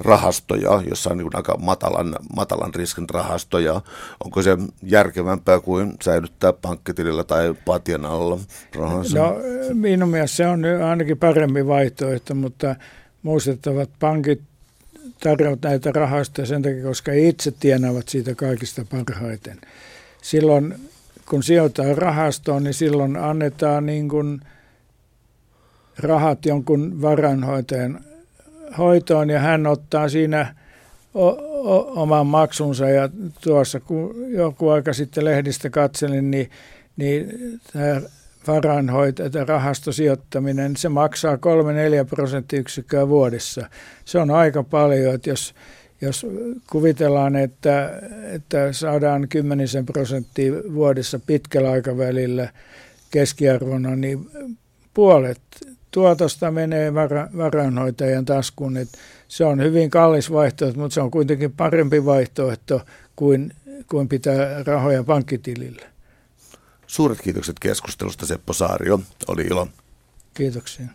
rahastoja, jossa on niin aika matalan, matalan riskin rahastoja. Onko se järkevämpää kuin säilyttää pankkitilillä tai patjan alla rahansa? No minun mielestä se on ainakin parempi vaihtoehto, mutta muistettavat pankit tarjoavat näitä rahastoja sen takia, koska itse tienaavat siitä kaikista parhaiten. Silloin kun sijoittaa rahastoon, niin silloin annetaan niin kuin rahat jonkun varanhoitajan hoitoon ja hän ottaa siinä o, o, oman maksunsa ja tuossa kun joku aika sitten lehdistä katselin, niin, niin tämä varainhoito, tämä rahastosijoittaminen, se maksaa 3-4 prosenttiyksikköä vuodessa. Se on aika paljon, että jos, jos kuvitellaan, että, että saadaan kymmenisen prosenttia vuodessa pitkällä aikavälillä keskiarvona, niin puolet tuotosta menee varainhoitajan taskuun. Et se on hyvin kallis vaihtoehto, mutta se on kuitenkin parempi vaihtoehto kuin, kuin pitää rahoja pankkitilillä. Suuret kiitokset keskustelusta Seppo Saario. Oli ilo. Kiitoksia.